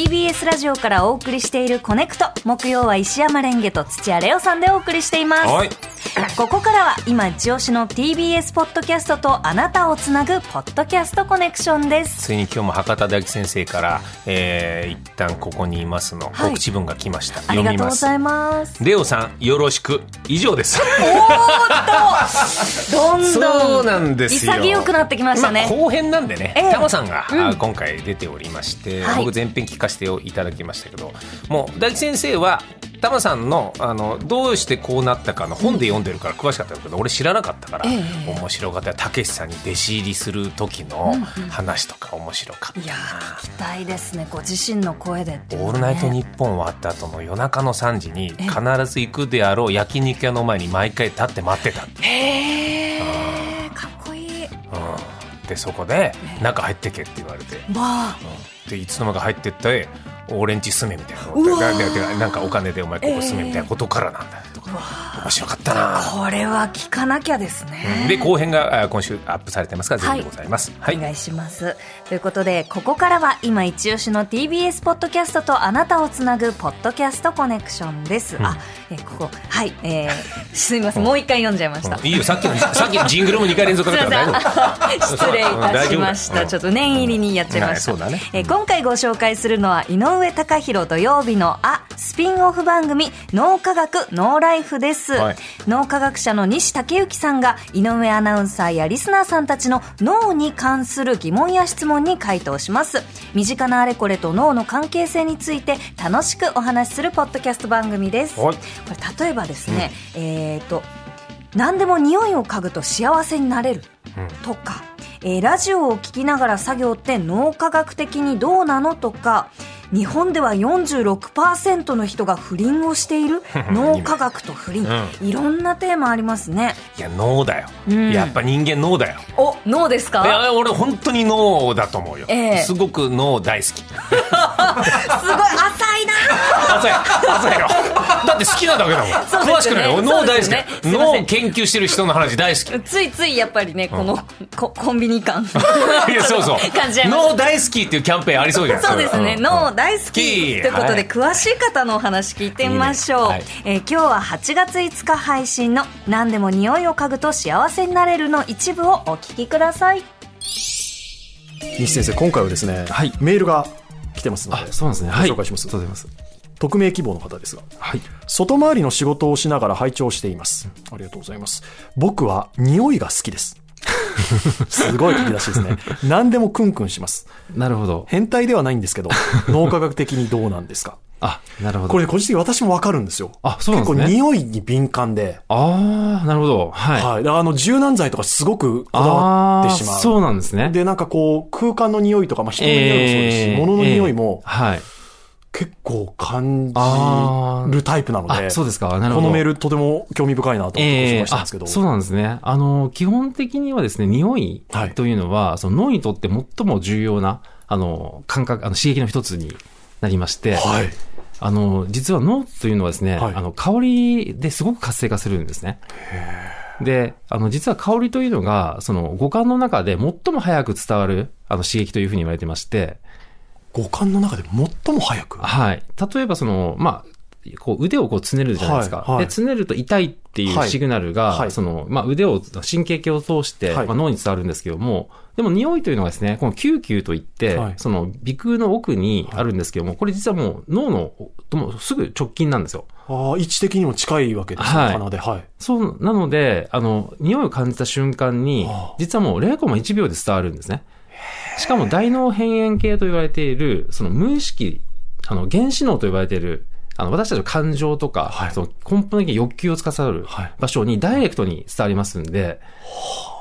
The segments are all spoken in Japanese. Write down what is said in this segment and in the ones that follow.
TBS ラジオからお送りしているコネクト。木曜は石山レンゲと土屋レオさんでお送りしています。はい。ここからは今一押しの TBS ポッドキャストとあなたをつなぐポッドキャストコネクションです。ついに今日も博多大吉先生から、えー、一旦ここにいますのはい告知文が来ました。ありがとうございまます。す。レオさん、よろしく。以上です。どんそどうんなんですよ。潔くなってきましたね。あ、後編なんでね、ええタマさんが、うんあ今回出ておりまして、はい僕前編聞かせていただきましたけど、もう大吉先生はタマさんのあのどうしてこうなったかの本で読んでるから詳しかったけど、俺知らなかったから、ええ。面白かった。よたけしさんに弟子入りする時の話とか面白かったいやー聞きたいですね。ご自身の声でね。オールナイトニッポン終わった後の夜中の3時にえ必ず行くであろう焼肉屋の前に毎回立って待ってた、へー、かっこいい。うん、でそこで中入ってけって言われて、わあ。でいつの間にか入ってって俺んち住めみたいななんかお金でお前ここ住めみたいなことからなんだ。よとか、面白かったな、これは聞かなきゃですね。で後編があ今週アップされてますから全部ございます。はい、お願いします。ということで、ここからは今一押しの TBS ポッドキャストとあなたをつなぐポッドキャストコネクションです。あ、えーここ、はい、えー、すみません、もう一回読んじゃいました。うん。いいよ。さっきのさっきのジングルも2回連続だった ません。ら大丈夫。失礼いたしました。ちょっと念入りにやっちゃいました。はい。そうだね。えー今回ご紹介するのは、井上貴博土曜日のあ、スピンオフ番組、脳科学ノーライフです。はい脳科学者の西武之さんが、井上アナウンサーやリスナーさんたちの脳に関する疑問や質問に回答します。身近なあれこれと脳の関係性について楽しくお話しするポッドキャスト番組です。はいこれ例えばですね、えっ、と、何でも匂いを嗅ぐと幸せになれるうんとか、えーラジオを聞きながら作業って脳科学的にどうなの？とか、日本では46%の人が不倫をしている 脳科学と不倫、ういろんなテーマありますね。いや脳だよ、うん。やっぱ人間脳だよ。お、脳ですいかや俺本当に脳だと思うよ、ええ。すごく脳大好き。すごい。浅いな。浅い浅いよだって好きなだけだもん、詳しくないよ。脳大好き。脳研究してる人の話大好き。ついついやっぱりね、この、こコンビニ感。いやそうそう。脳大好きっていうキャンペーンありそうじゃないそうですね、ん。脳大好きということで、はい。詳しい方のお話聞いてみましょう。えー今日は8月5日配信の何でも匂いを嗅ぐと幸せになれるの一部をお聞きください。西先生今回はですね、はい。メールが来てますのでそうなんですね。ご紹介します、ありがとうございます。匿名希望の方ですがはい。外回りの仕事をしながら拝聴していますありがとうございます僕は匂いが好きです すごい書き出しですね何でもクンクンしますなるほど。変態ではないんですけど 脳科学的にどうなんですかあ、なるほど。これ個人的に私もわかるんですよあそうなんですね結構匂いに敏感でああ、なるほど。はい。はい。あの、柔軟剤とかすごくこだわってしまう。そうなんですね。で、なんかこう、空間の匂いとか、まあ、人の匂いもそうですし、えー物の匂いもえーはい。結構感じるタイプなので、あ、そうですか。なるほど。このメールとても興味深いなと思ってご紹介したんですけど。あそうなんですね。あの、基本的にはですね、匂いはいというのは、その脳にとって最も重要な、あの、感覚、あの、刺激の一つになりまして、はい。あの、実は脳というのはですね、はいあの、香りですごく活性化するんですね。で、あの、実は香りというのが、その五感の中で最も早く伝わる、あの、刺激というふうに言われてまして、五感の中で最も早く？はい。例えばその、まあ、こう腕をこうつねるじゃないですか。はいはいで、つねると痛いっていうはいシグナルが、はいその、まあ、腕を、神経系を通して、はいまあ、脳に伝わるんですけども、でも匂いというのがですね、このキューキューといって、はいその鼻腔の奥にあるんですけども、これ実はもう脳の、ともすぐ直近なんですよ。ああ、位置的にも近いわけですね、はい鼻で。はい。そう、なので、あの、匂いを感じた瞬間にはあ、実はもう0.1秒で伝わるんですね。しかも大脳辺縁系と言われている、その無意識、あの、原子脳と呼ばれている、あの、私たちの感情とか、はいその根本的に欲求を司るはい場所にダイレクトに伝わりますんで、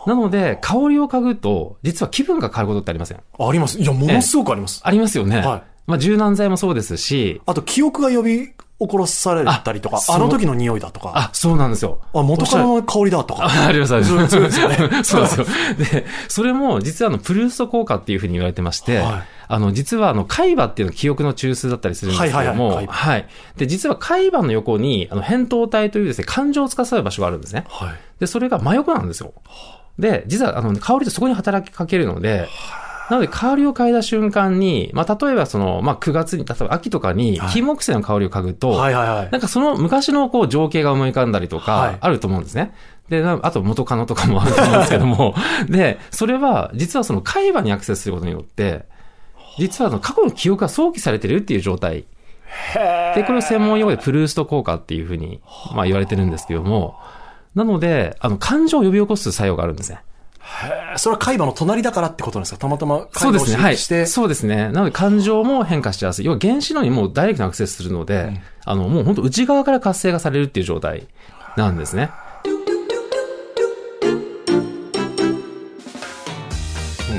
なので、香りを嗅ぐと、実は気分が変わることってありませんあります。いや、ものすごくあります。ありますよね。はいまあ、柔軟剤もそうですし、あと、記憶が呼び起こされたりとか、あの時の匂いだとか、あ、そうなんですよ。あ、元からの香りだとか。ああります、あります。そうですよね そうですよ。で、それも実はあの、プルースト効果っていうふうに言われてまして、はいあの、実はあの、海馬っていうのは記憶の中枢だったりするんですけどはいはいも、はいはい。で、実は海馬の横に、あの、扁桃体というですね、感情を司る場所があるんですね。はい。で、それが真横なんですよ。で、実はあの、香りとそこに働きかけるので、なので、香りを嗅いだ瞬間に、まあ、例えばその、まあ、9月に、例えば秋とかに、金木犀の香りを嗅ぐと、はいはいはい。なんかその昔のこう情景が思い浮かんだりとはい。か、あると思うんですね。で、なあと元カノとかもあると思うんですけども、で、それは、実はその海馬にアクセスすることによって、実は過去の記憶が想起されてるっていう状態。で、これを専門用語でプルースト効果っていうふうに、まあ言われてるんですけども、なので、あの、感情を呼び起こす作用があるんですね。へーそれは海馬の隣だからってことなんですか？たまたま海馬をそうですね。はい。刺激して。そうですね。なので感情も変化しやすい。要は原子炉にもうダイレクトにアクセスするので、あの、もう本当内側から活性化されるっていう状態なんですね。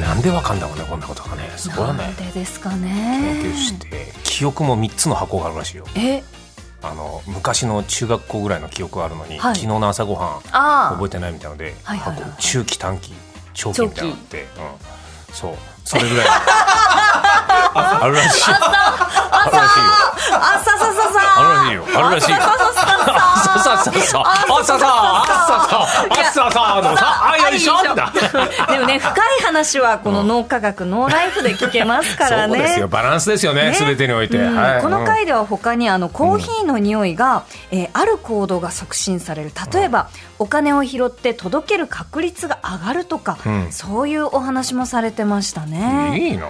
なんでわかんだろうねこんなことがねすごいよなんねでですか研ね究して記憶も3つの箱があるらしいよえあの昔の中学校ぐらいの記憶があるのに、はい。昨日の朝ごはんあ覚えてないみたいなので、はいはいはい箱中期短期長期みたいなのがあって、うん、そう。それぐらい。あるらしいあるらしいよ。あささささあるらしいよ。あるらしいよさささささささあささあささあささのさあよいしょだでもね深い話はこの脳科学ノーライフで聞けますからねそうですよバランスですよねすべてにおいて、この回では他にあのコーヒーの匂いが、えある行動が促進される例えば、お金を拾って届ける確率が上がるとか、そういうお話もされてましたね。いいな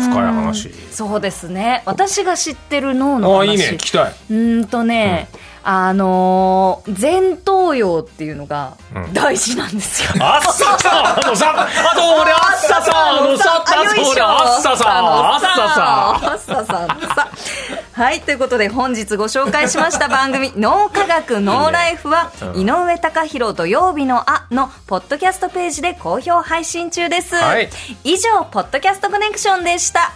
深い話そうですね私が知ってる脳の話あいいね聞きたいうんとね、あのー前頭葉っていうのがうん。大事なんですよ。あっささあのさあと俺あっささあのさあよいしょ。それあっささあっささあっささはいということで本日ご紹介しました番組「脳科学ノーライフは」うん。井上貴博土曜日の「あ」のポッドキャストページで好評配信中です、はい以上「ポッドキャストコネクション」でした